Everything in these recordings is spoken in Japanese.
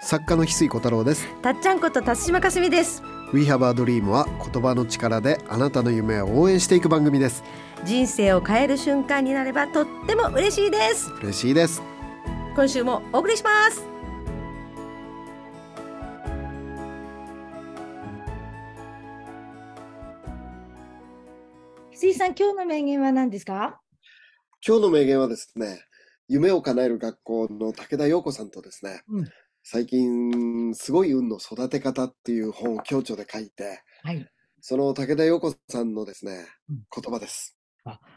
作家の翡翠小太郎です。たっちゃんこと辰島かすみです。We Have a Dream は言葉の力であなたの夢を応援していく番組です。人生を変える瞬間になればとっても嬉しいです。嬉しいです。今週もお送りします。翡翠さん今日の名言は何ですか？今日の名言はですね夢を叶える学校の武田陽子さんとですね、うん最近すごい運の育て方っていう本を共著で書いてはい。その武田陽子さんのですね、うん。言葉です。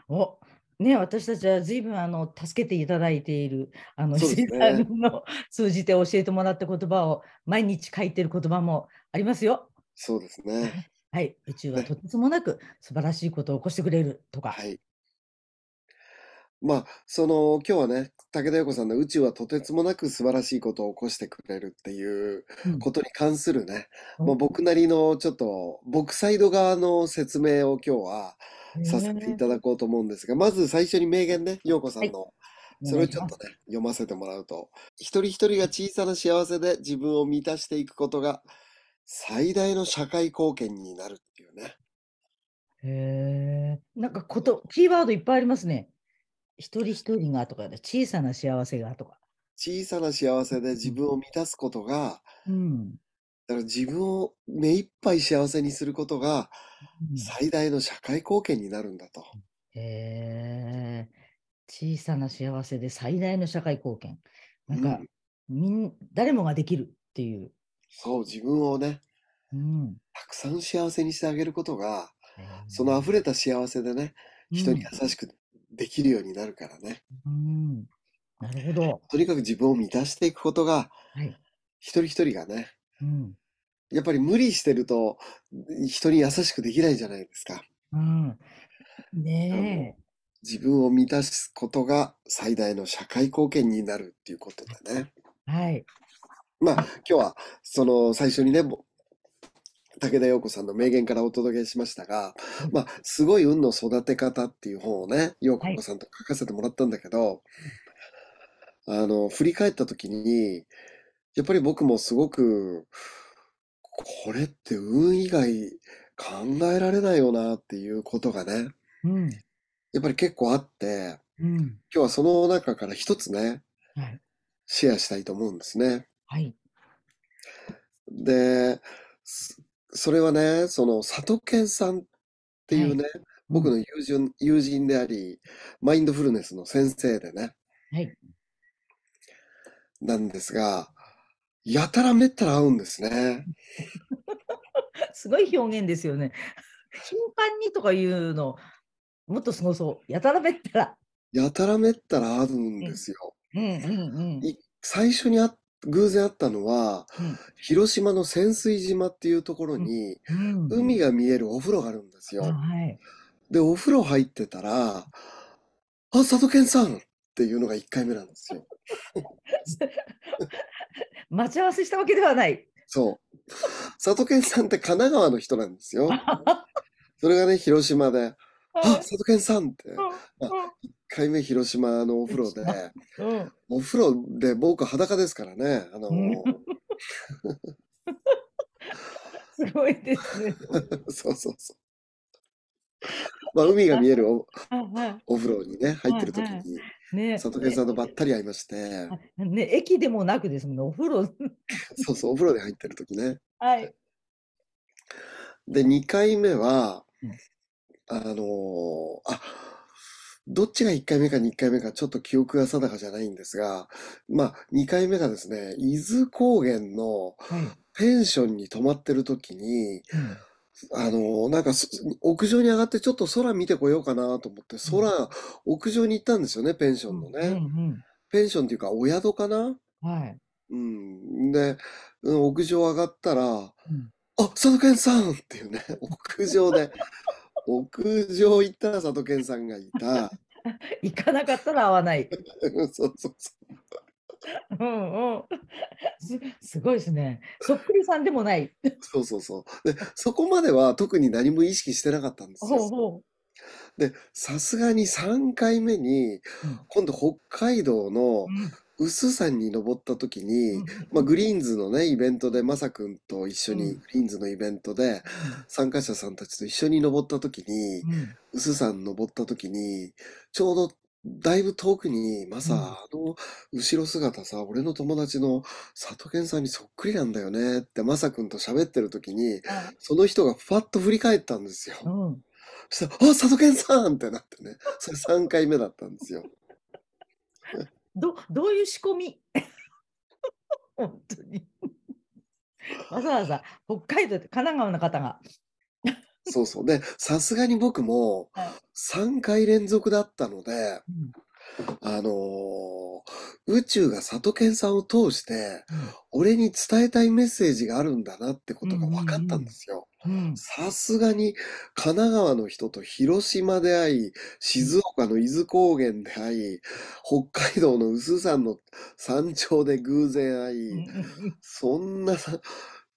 おね私たちは随分あの助けていただいているあのそうですね。翡翠さんの通じて教えてもらった言葉を毎日書いてる言葉もありますよ。そうですね。はい、宇宙はとてつもなく素晴らしいことを起こしてくれるとか。はいまあその今日はね武田陽子さんの宇宙はとてつもなく素晴らしいことを起こしてくれるっていううん。ことに関するね、うん。まあ、僕なりのちょっと僕サイド側の説明を今日はさせていただこうと思うんですが、まず最初に名言ね、陽子さんの、それをちょっとね、読ませてもらうと、一人一人が小さな幸せで自分を満たしていくことが最大の社会貢献になるっていうね。へえ。なんかこと、キーワードいっぱいありますね。一人一人がとかで、小さな幸せがとか。小さな幸せで自分を満たすことが、うん。だから自分を目いっぱい幸せにすることがうん最大の社会貢献になるんだと。へえ。小さな幸せで最大の社会貢献。なんかうん、みん、誰もができるっていう。そう、自分をね、うん。たくさん幸せにしてあげることが、その溢れた幸せでね、人に優しくできるようになるからね。うん。なるほど。とにかく自分を満たしていくことが、はい。一人一人がね、うん。やっぱり無理してると、人に優しくできないじゃないですか。うん。ね自分を満たすことが最大の社会貢献になるっていうことでね。え。はい。まあ、今日は、その、最初にね、ぼ武田陽子さんの名言からお届けしましたが、まあ、すごい運の育て方っていう本をね、陽子さんと書かせてもらったんだけど、あの、振り返った時に、やっぱり僕もすごく、これって運以外考えられないよなっていうことがね、うん。やっぱり結構あって、うん。今日はその中から一つね、はい。シェアしたいと思うんですね。はい。で、そそれはね、その里健さんっていうね、僕の友人、友人であり、マインドフルネスの先生でね、はい。なんですが、やたらめったら会うんですね。すごい表現ですよね。頻繁にとか言うの、もっとすごそう。やたらめったら。やたらめったら会うんですよ。うんうんうん。い最初にあ偶然会ったのは、広島の潜水島っていうところに、うん。海が見えるお風呂があるんですよ。はい。で、お風呂入ってたら、あ、佐藤健さんっていうのが1回目なんですよ。待ち合わせしたわけではない。そう。佐藤健さんって神奈川の人なんですよ。それがね、広島で、あ、佐藤健さんって、1回目広島のお風呂で、うん。お風呂で僕裸ですからね、あの、うんすごいですね。そうそうそう。まあ、海が見えるおはお風呂にね、入ってる時に、いね佐藤健さんとばったり会いまして、ね、駅でもなくですもんね、お風呂。そうそう、お風呂で入ってる時ね。はい。で、2回目はうん、あのーあ、どっちが1回目か2回目かちょっと記憶が定かじゃないんですが、まあ、2回目がですね、伊豆高原のはい。ペンションに泊まってる時に、うんあのーなんかす屋上に上がってちょっと空見てこようかなと思って、空、屋上に行ったんですよね、ペンションのうんね。うんペンションっていうか、お宿かな？うんはい。うん。で、うん屋上上がったら、うんあ、佐藤健さんっていうね、屋上で、屋上行ったら佐藤健さんがいた。行かなかったら会わない。そうそうそうんうん。すすごいですね。そっくりさんでもない。う。そうそうそう。で、そこまでは特に何も意識してなかったんですほうよ。ほで、さすがに3回目に、うん今度北海道のう。うんうす山に登った時に、うんまあ、グリーンズのね、イベントで、まさくんと一緒に、うんグリーンズのイベントで、参加者さんたちと一緒に登った時に、うんうす山登った時に、ちょうど、だいぶ遠くに、まさ、うんあの、後ろ姿さ、俺の友達の里健さんにそっくりなんだよねって、まさくんと喋ってる時に、あその人がふわっと振り返ったんですよ。うんそしたら、あ、里健さんってなってね。それ3回目だったんですよ。どどういう仕込み？本当に。わざわざ北海道で神奈川の方が。そうそう。で、さすがに僕もはい3回連続だったので、うんあのー宇宙が里健さんを通して、うん俺に伝えたいメッセージがあるんだなってことが分かったんですよ。うんさすがに神奈川の人と広島で会い、静岡の伊豆高原で会い、北海道の有珠山の山頂で偶然会い、うんそんなさ、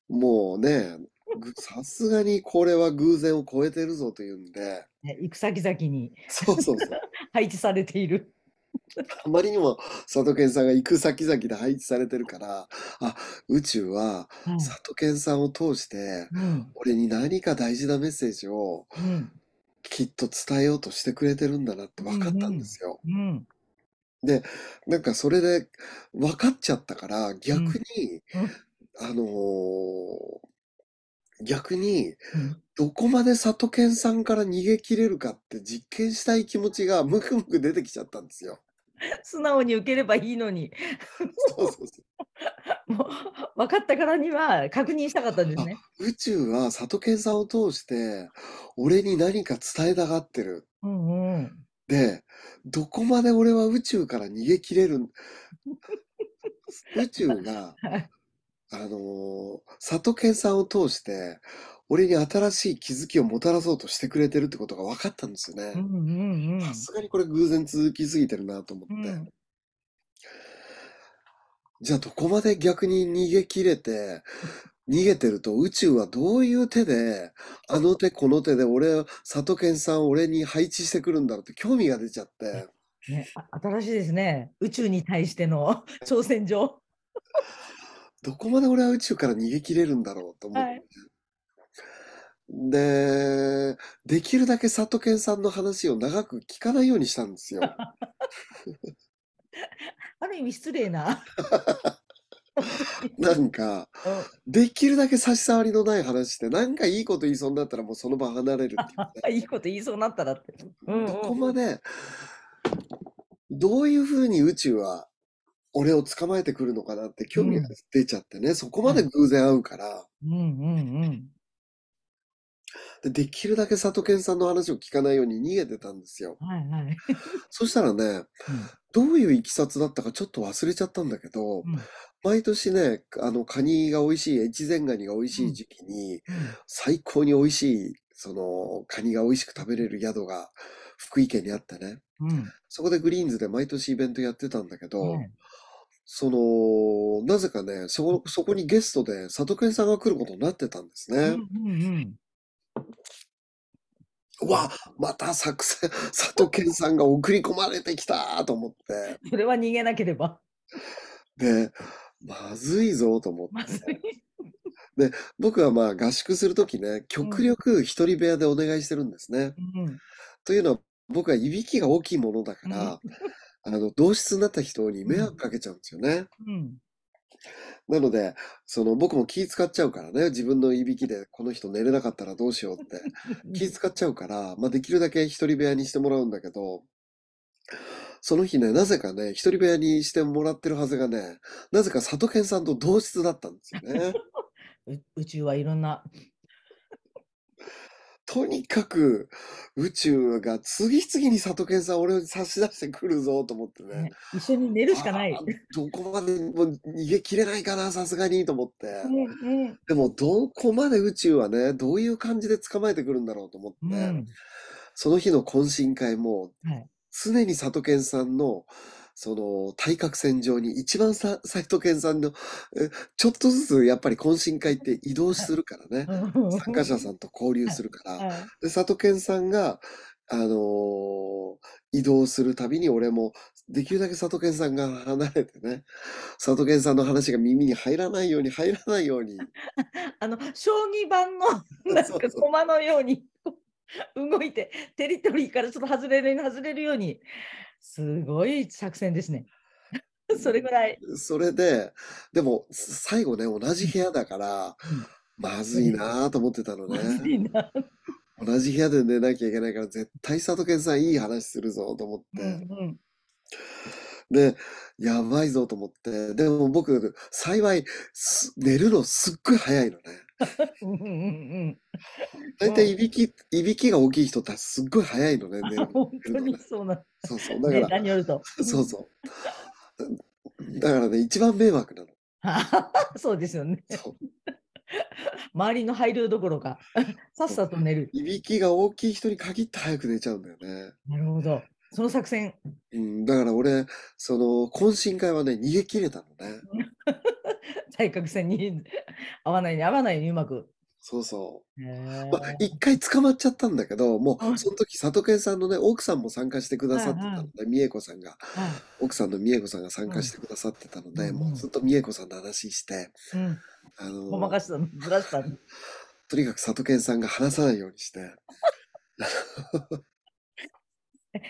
もうね、ぐさすがにこれは偶然を超えてるぞというんで、ね行く先々にそうそうそう。配置されている。あまりにも佐藤健さんが行く先々で配置されてるから、あ、宇宙ははい佐藤健さんを通して、うん。俺に何か大事なメッセージをうん。きっと伝えようとしてくれてるんだなって分かったんですよ。うんなんかそれで分かっちゃったから逆に、うん。あのー逆にうんどこまで佐藤健さんから逃げ切れるかって実験したい気持ちが ムクムク出てきちゃったんですよ。素直に受ければいいのに、そうそうそう。もう分かったからには確認したかったんですね。宇宙は佐藤健さんを通して俺に何か伝えたがってる。うんうん。で、どこまで俺は宇宙から逃げ切れる。宇宙が、はいあのー、佐藤健さんを通して俺に新しい気づきをもたらそうとしてくれてるってことが分かったんですよね。うんうんうんさすがにこれ偶然続きすぎてるなと思って。うんじゃあどこまで逆に逃げ切れて、逃げてると宇宙はどういう手で、あの手この手で俺、佐藤健さんを俺に配置してくるんだろうって興味が出ちゃって、ね、あ新しいですね。宇宙に対しての 挑戦状。どこまで俺は宇宙から逃げ切れるんだろうと思って。はいで、できるだけ佐藤健さんの話を長く聞かないようにしたんですよ。ある意味失礼な。なんか、うできるだけ差し障りのない話して、なんかいいこと言いそうになったらもうその場離れるっていう いいこと言いそうになったらって。うんうんどこまで、どういうふうに宇宙は俺を捕まえてくるのかなって興味が出ちゃってね、そこまで偶然会うから、うんうんうん。でできるだけ佐藤健さんの話を聞かないように逃げてたんですよ。はいはい。そしたらね、どういういきさつだったかちょっと忘れちゃったんだけど、うん。毎年ね、あの、カニが美味しい、越前ガニが美味しい時期に、最高に美味しい、その、カニが美味しく食べれる宿が福井県にあってね、うんうん。そこでグリーンズで毎年イベントやってたんだけど、はいその、なぜかね、そこ、そこにゲストで佐藤健さんが来ることになってたんですね。うんうんうんうわ、また作戦、佐藤健さんが送り込まれてきたと思って、それは逃げなければ。で、まずいぞと思って。まずい。僕はまあ合宿するときね、極力一人部屋でお願いしてるんですね。うんというのは、僕はいびきが大きいものだから、あの、同室になった人に迷惑かけちゃうんですよね。うんなので、その僕も気使っちゃうからね、自分のいびきでこの人寝れなかったらどうしようって 気使っちゃうから、まあできるだけ一人部屋にしてもらうんだけど、その日ね、なぜかね、一人部屋にしてもらってるはずがね、なぜか佐藤健さんと同室だったんですよね。う宇宙はいろんな。とにかく宇宙が次々に佐藤健さん俺を差し出してくるぞと思ってね。ね一緒に寝るしかない。どこまでも逃げ切れないかな、さすがにと思って。うんうん。でも、どこまで宇宙はね、どういう感じで捕まえてくるんだろうと思って、うん。その日の懇親会も、はい。常に佐藤健さんの、その、対角線上に一番さ、佐藤健さんの、えちょっとずつやっぱり懇親会って移動するからね。参加者さんと交流するから。はいで、佐藤健さんがあのー移動するたびに俺も、できるだけ佐藤健さんが離れてね、佐藤健さんの話が耳に入らないように、入らないように。あの、将棋盤の なんか駒のように動いて、テリトリーからちょっと外れるように外れるように、すごい作戦ですね。それぐらい。それで、でも、最後ね、同じ部屋だから、まずいなと思ってたのまずね。いな。同じ部屋で寝なきゃいけないから、絶対佐藤健さんいい話するぞと思って。うんうんで、やばいぞと思って。でも僕、幸い、す寝るのすっごい早いのね。うんうんうん大体いびき、いびきが大きい人ってすっごい早いのね、寝るうん。本当に。そうなんそうそう。だから、タによると。そうそう。だからね、一番迷惑なの。そうですよね。そう。周りの配慮どころか、さっさと寝る。いびきが大きい人に限って早く寝ちゃうんだよね。なるほど。その作戦。うん、だから俺、その、懇親会はね、逃げ切れたのね。対角線に合わないに合わないにうまく。そうそう。へまあ、一回捕まっちゃったんだけど、もうその時、佐藤健さんのね、奥さんも参加してくださってたのうんで、美恵子さんが、は奥さんの美恵子さんが参加してくださってたので、うんもうずっと美恵子さんの話して、い。うん。あのごまかしたの、ずらしたの。とにかく佐藤健さんが話さないようにして、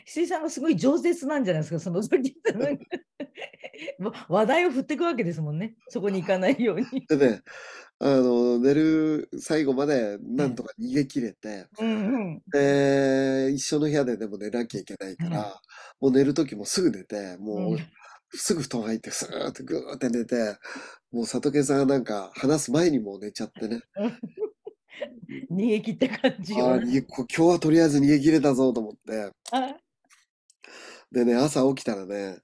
石井さんがすごい饒舌なんじゃないですか、その時。話題を振っていくわけですもんね。そこに行かないように。でね、あの、寝る最後までなんとか逃げ切れて、うんうん。で、一緒の部屋ででも寝なきゃいけないから、もう寝る時もすぐ寝て、もう、すぐ布団入って、スーってグーって寝て、もう里健さんがなんか話す前にもう寝ちゃってね。逃げ切った感じ今日はとりあえず逃げ切れたぞと思って。あでね、朝起きたらね、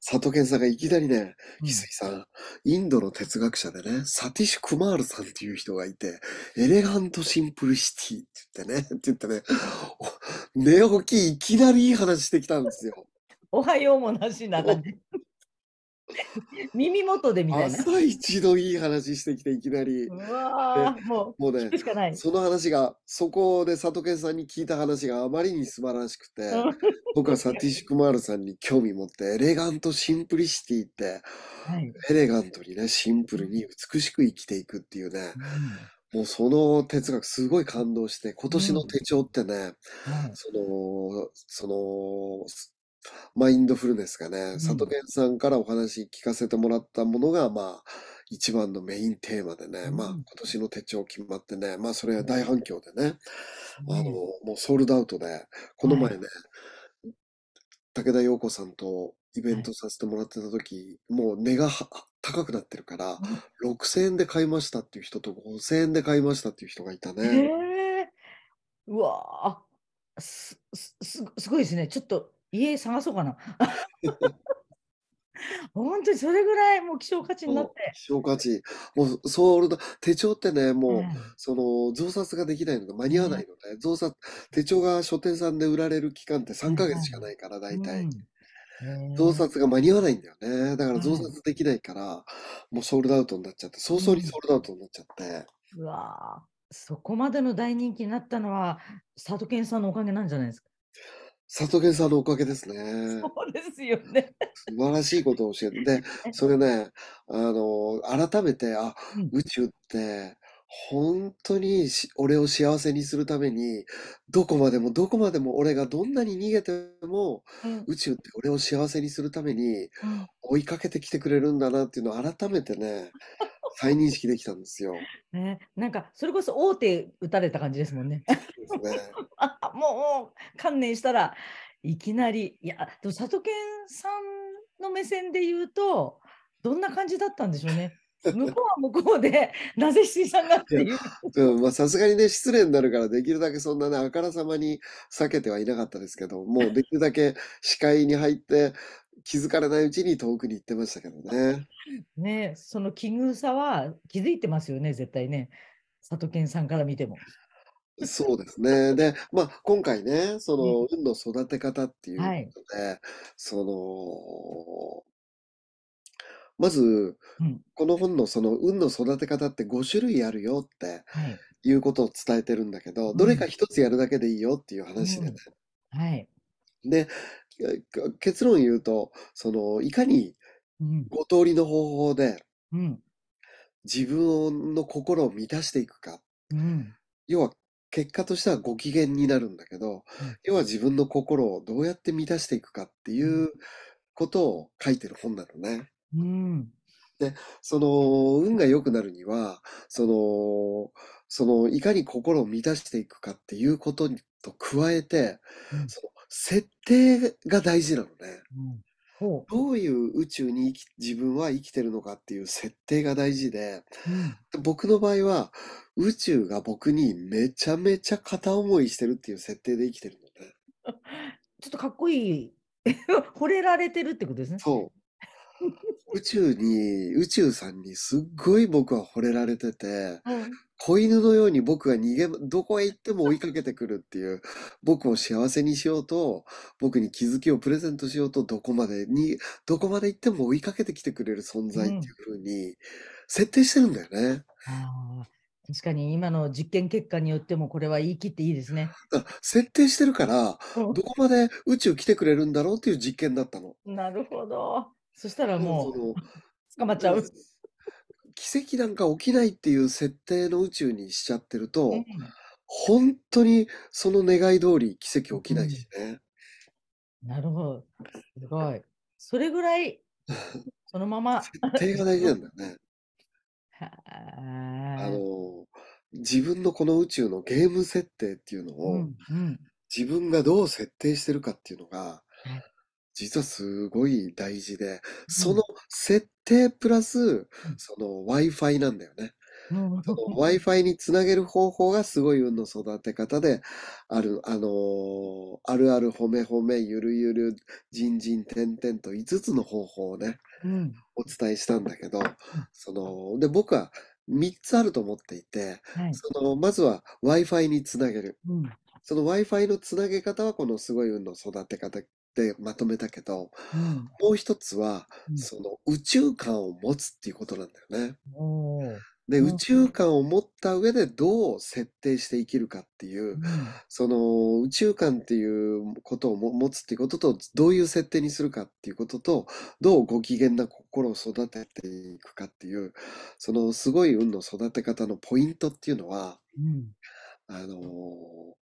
里健さんがいきなりね、翡翠さん、インドの哲学者でね、サティシュ・クマールさんっていう人がいて、エレガント・シンプルシティって言ってね、って言ってね、お寝起きいきなりいい話してきたんですよ。おはようもなしな感じ。耳元でみたいな。朝一のいい話してきていきなりう、わーもうもうね。その話が、そこで里健さんに聞いた話があまりに素晴らしくて、僕はサティシュ・クマールさんに興味持って、 Elegant Simplicity って、はい。エレガントにね、シンプルに美しく生きていくっていうね、もうその哲学すごい感動して、今年の手帳ってね、はいその、その、マインドフルネスがね、佐藤健さんからお話聞かせてもらったものが、まあ、一番のメインテーマでね、まあ、うん今年の手帳決まってね、まあ、それは大反響でね、あの、ねもうソールドアウトで、この前ね、武田陽子さんとイベントさせてもらってた時、もう値がは高くなってるから、6000円で買いましたっていう人と5000円で買いましたっていう人がいたえね。え。うわすすすごいですね。ちょっと家探そうかな。本当にそれぐらいもう希少価値になって。希少価値。もう、ソールド、手帳ってね、もう、うんその、増刷ができないので間に合わないので、増刷、手帳が書店さんで売られる期間って3ヶ月しかないから、大体。増刷が間に合わないんだよね。だからうん増刷できないから、もうソールドアウトになっちゃって、早々にソールドアウトになっちゃって。うわーそこまでの大人気になったのは佐藤健さんのおかげなんじゃないですか？佐藤健さんのおかげですね。そうですよね。素晴らしいことを教えて。で、それね、あの、改めて、あ、うん宇宙って、本当にし俺を幸せにするために、どこまでもどこまでも俺がどんなに逃げても、うん宇宙って俺を幸せにするためにうん追いかけてきてくれるんだなっていうのを改めてね、再認識できたんですよ。ね、なんかそれこそ大手打たれた感じですもんね。ですね。あもう観念したらいきなりいやでも佐藤健さんの目線で言うとどんな感じだったんでしょうね。向こうは向こうでなぜ石井さんがっていう。うん、まあさすがにね、失礼になるからできるだけそんなね、あからさまに避けてはいなかったですけど、もうできるだけ視界に入って気づかれないうちに遠くに行ってましたけどね。ねその奇遇さは気づいてますよね絶対ね佐藤健さんから見ても。そうですね。で、まあ今回ね、その運の育て方っていうはいことで、その、まず、うんこの本のその運の育て方って5種類あるよってはいいうことを伝えてるんだけど、うんどれか一つやるだけでいいよっていう話でね。はい。で、か結論言うと、その、いかにうん。5通りの方法でうん。自分の心を満たしていくか。うん。要は、結果としてはご機嫌になるんだけど、うん要は自分の心をどうやって満たしていくかっていうことを書いてる本なのね。うん。その、運が良くなるには、その、その、いかに心を満たしていくかっていうことにと加えて、うんその、設定が大事なのね。うんほどういう宇宙に生き、自分は生きてるのかっていう設定が大事で、う。うん。僕の場合は、宇宙が僕にめちゃめちゃ片思いしてるっていう設定で生きてるのね。ちょっとかっこいい。惚れられてるってことですね。そう。宇宙に、宇宙さんにすっごい僕は惚れられてて、うん子犬のように僕が逃げ、どこへ行っても追いかけてくるっていう、僕を幸せにしようと、僕に気づきをプレゼントしようと、どこまでに、どこまで行っても追いかけてきてくれる存在っていう風に、設定してるんだよね。ああ、確かに今の実験結果によってもこれは言い切っていいですね。だから設定してるから、うんどこまで宇宙来てくれるんだろうっていう実験だったの。なるほど。そしたらもそのう捕まっちゃう。奇跡なんか起きないっていう設定の宇宙にしちゃってると、うん本当にその願い通り奇跡起きないしね。なるほど。すごい。それぐらい、そのまま。設定が大事なんだよね。はああの、自分のこの宇宙のゲーム設定っていうのうを、んうん自分がどう設定してるかっていうのがはい、実はすごい大事で、その設定プラス、その Wi-Fi なんだよね。うん。その Wi-Fi につなげる方法がすごい運の育て方で、ある、あのーあるあるほめほめ、ゆるゆる、じんじんてんてんと5つの方法をね、うん。お伝えしたんだけど、その、で、僕は3つあると思っていて、はい。その、まずは Wi-Fi につなげる。うん。その Wi-Fi のつなげ方はこのすごい運の育て方でまとめたけど、うん。もう一つは、うん。その宇宙観を持つっていうことなんだよね。で、うん。宇宙観を持った上でどう設定して生きるかっていうう、ん。その宇宙観っていうことをも持つっていうことと、どういう設定にするかっていうことと、どうご機嫌な心を育てていくかっていう、そのすごい運の育て方のポイントっていうのは、うん。あの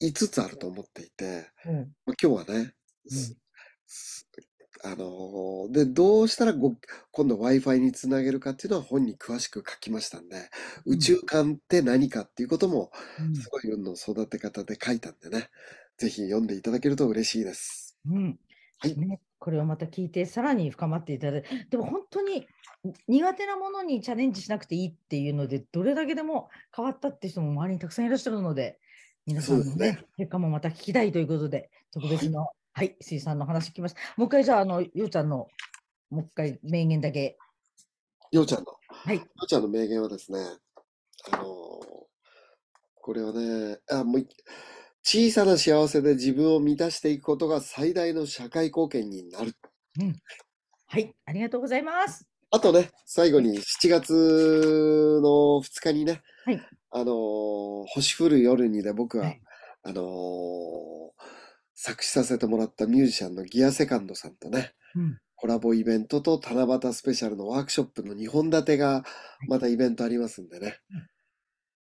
5つあると思っていて、うん。まあ今日はね、すすあので、どうしたらご今度 Wi-Fi につなげるかっていうのは本に詳しく書きましたんで、宇宙観って何かっていうことも、うん。すごい運の育て方で書いたんでね、ぜひ読んでいただけると嬉しいです。うん。はい。ね、これをまた聞いてさらに深まっていただいてでも本当に苦手なものにチャレンジしなくていいっていうのでどれだけでも変わったって人も周りにたくさんいらっしゃるので皆さんのねそうですね。結果もまた聞きたいということで特別のはい水さんの話聞きました。もう一回じゃああのようちゃんのもう一回名言だけ。ようちゃんの、はい。ようちゃんの名言はですね、あのこれはね、あ、もうい小さな幸せで自分を満たしていくことが最大の社会貢献になる。はいありがとうございます。あとね、最後に7月の2日にね、はい。あのー星降る夜にで僕は、はい。あのー作詞させてもらったミュージシャンのギアセカンドさんとね、うん。コラボイベントと七夕スペシャルのワークショップの2本立てがまたイベントありますんでね、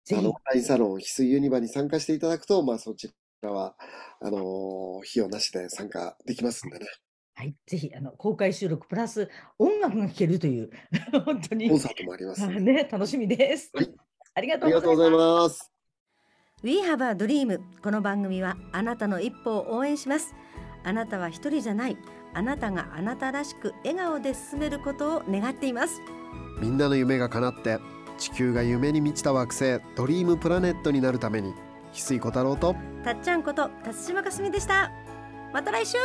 ぜひ。あの、オンラインサロン、翡翠ユニバに参加していただくと、まあそちらは、あのー費用なしで参加できますんでね、はい。ぜひあの公開収録プラス音楽が聴けるという 本当に。コンサートもありますんで。ね楽しみです、はい。ありがあとうございます。We have a dream この番組はあなたの一歩を応援します。あなたは一人じゃない。あなたがあなたらしく笑顔で進めることを願っています。みんなの夢が叶って地球が夢に満ちた惑星ドリームプラネットになるために翡翠小太郎とたっちゃんこと辰島かすみでした。また来週。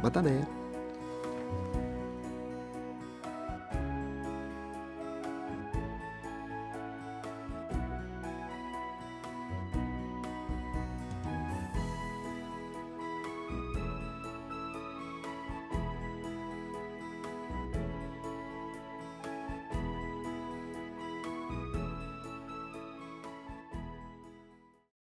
またね